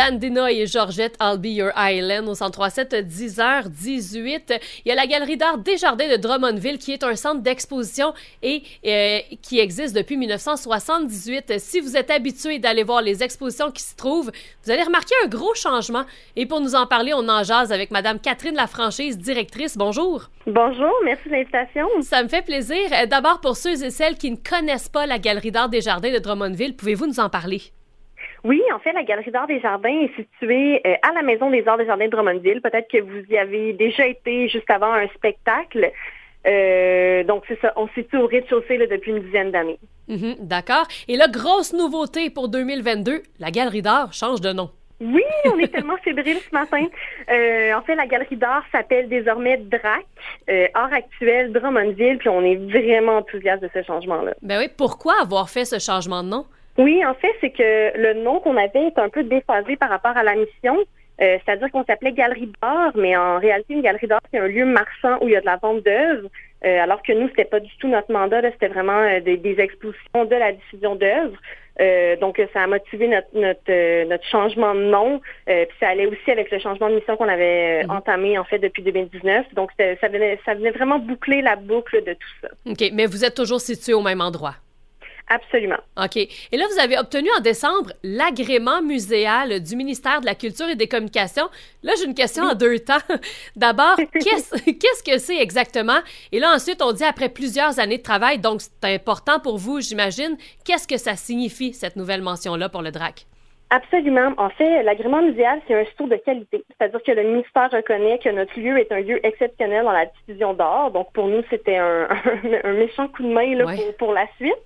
Dandina et Georgette, I'll Be Your Island au 137 10h18. Il y a la Galerie d'art Desjardins de Drummondville qui est un centre d'exposition et euh, qui existe depuis 1978. Si vous êtes habitué d'aller voir les expositions qui s'y trouvent, vous allez remarquer un gros changement. Et pour nous en parler, on en jase avec Madame Catherine Lafranchise, directrice. Bonjour. Bonjour, merci de l'invitation. Ça me fait plaisir. Euh, d'abord, pour ceux et celles qui ne connaissent pas la Galerie d'art Desjardins de Drummondville, pouvez-vous nous en parler? Oui, en fait, la Galerie d'art des Jardins est située euh, à la Maison des arts des Jardins de Drummondville. Peut-être que vous y avez déjà été juste avant un spectacle. Euh, donc, c'est ça. On se situe au rez-de-chaussée depuis une dizaine d'années. Mhm, d'accord. Et la grosse nouveauté pour 2022, la Galerie d'art change de nom. Oui, on est tellement fébrile ce matin. Euh, en fait, la galerie d'art s'appelle désormais DRAC, Art actuel Drummondville, puis on est vraiment enthousiaste de ce changement-là. Ben oui, pourquoi avoir fait ce changement de nom? Oui, en fait, c'est que le nom qu'on avait est un peu déphasé par rapport à la mission. Euh, c'est-à-dire qu'on s'appelait Galerie d'art, mais en réalité, une galerie d'art, c'est un lieu marchand où il y a de la vente d'œuvres, euh, alors que nous, c'était pas du tout notre mandat, c'était vraiment euh, des, expositions de la diffusion d'œuvres. donc, ça a motivé notre, notre, notre changement de nom, puis ça allait aussi avec le changement de mission qu'on avait mhm. entamé, en fait, depuis 2019. Donc, ça venait, ça venait vraiment boucler la boucle de tout ça. OK, mais vous êtes toujours situé au même endroit? Absolument. OK. Et là, vous avez obtenu en décembre l'agrément muséal du ministère de la Culture et des Communications. Là, j'ai une question en deux temps. D'abord, qu'est-ce que c'est exactement? Et là, ensuite, on dit après plusieurs années de travail, donc c'est important pour vous, j'imagine. Qu'est-ce que ça signifie, cette nouvelle mention-là pour le DRAC? Absolument. En fait, l'agrément muséal, c'est un tour de qualité. C'est-à-dire que le ministère reconnaît que notre lieu est un lieu exceptionnel dans la diffusion d'art. Donc, pour nous, c'était un, méchant coup de main là, pour la suite.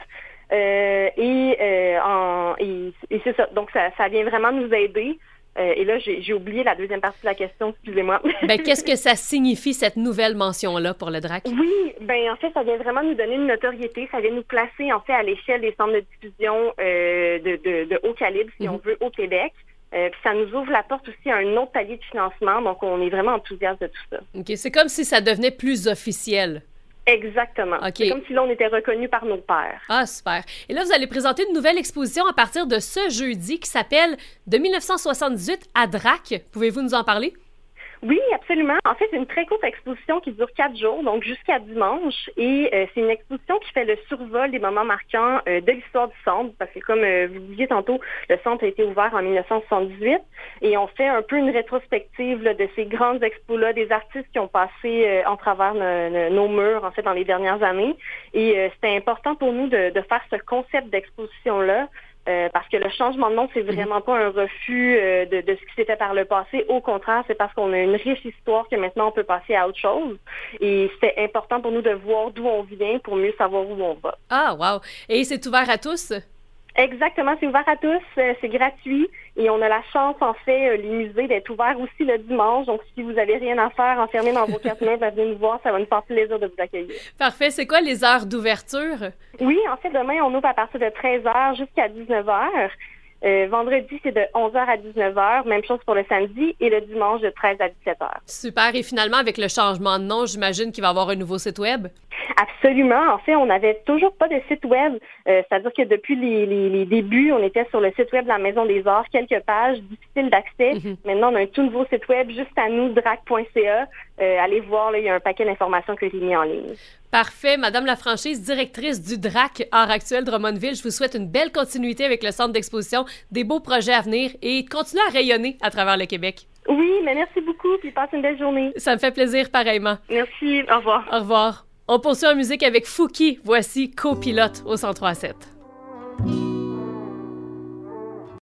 Euh, et, euh, et, c'est ça. Donc, ça, ça, vient vraiment nous aider. Euh, et là, j'ai oublié la deuxième partie de la question, excusez-moi. ben, qu'est-ce que ça signifie, cette nouvelle mention-là pour le DRAC? Oui, ben en fait, ça vient vraiment nous donner une notoriété. Ça vient nous placer, en fait, à l'échelle des centres de diffusion de, de, haut calibre, si on mhm. veut, au Québec. puis ça nous ouvre la porte aussi à un autre palier de financement. Donc, on est vraiment enthousiaste de tout ça. OK. C'est comme si ça devenait plus officiel. Exactement. C'est comme si là, on était reconnu par nos pères. Ah, super. Et là, vous allez présenter une nouvelle exposition à partir de ce jeudi qui s'appelle De 1978 à Drac. Pouvez-vous nous en parler? Oui, absolument. En fait, c'est une très courte exposition qui dure quatre jours, donc jusqu'à dimanche. Et euh, c'est une exposition qui fait le survol des moments marquants euh, de l'histoire du centre, parce que comme euh, vous disiez tantôt, le centre a été ouvert en 1978 et on fait un peu une rétrospective de ces grandes expos-là, des artistes qui ont passé en travers nos murs, en fait, dans les dernières années. Et c'était important pour nous de, de faire ce concept d'exposition-là euh, parce que le changement de nom, c'est mhm. vraiment pas un refus euh, de, ce qui s'était par le passé. Au contraire, c'est parce qu'on a une riche histoire que maintenant on peut passer à autre chose. Et c'est important pour nous de voir d'où on vient pour mieux savoir où on va. Ah, wow! Et c'est ouvert à tous? Exactement, c'est ouvert à tous, euh, c'est gratuit et on a la chance en fait euh, les musées d'être ouverts aussi le dimanche. Donc si vous avez rien à faire, enfermé dans vos quatre murs, venez nous voir, ça va nous faire plaisir de vous accueillir. Parfait. C'est quoi les heures d'ouverture? Oui, en fait demain on ouvre à partir de 13h jusqu'à 19h. Euh, vendredi, c'est de 11h à 19h. Même chose pour le samedi. Et le dimanche, de 13 à 17h. Super. Et finalement, avec le changement de nom, j'imagine qu'il va y avoir un nouveau site Web? Absolument. En fait, on n'avait toujours pas de site web. Euh, c'est-à-dire que depuis les, débuts, on était sur le site web de la Maison des Arts, quelques pages, difficiles d'accès. Mhm. Maintenant, on a un tout nouveau site web juste à nous, drac.ca. Euh, allez voir, il y a un paquet d'informations que j'ai mis en ligne. Parfait. Madame la franchise, directrice du DRAC Art Actuel Drummondville, je vous souhaite une belle continuité avec le centre d'exposition, des beaux projets à venir et continuer à rayonner à travers le Québec. Oui, mais merci beaucoup, puis passe une belle journée. Ça me fait plaisir, pareillement. Merci, au revoir. Au revoir. On poursuit en musique avec Fouki. Voici Copilote au 103.7.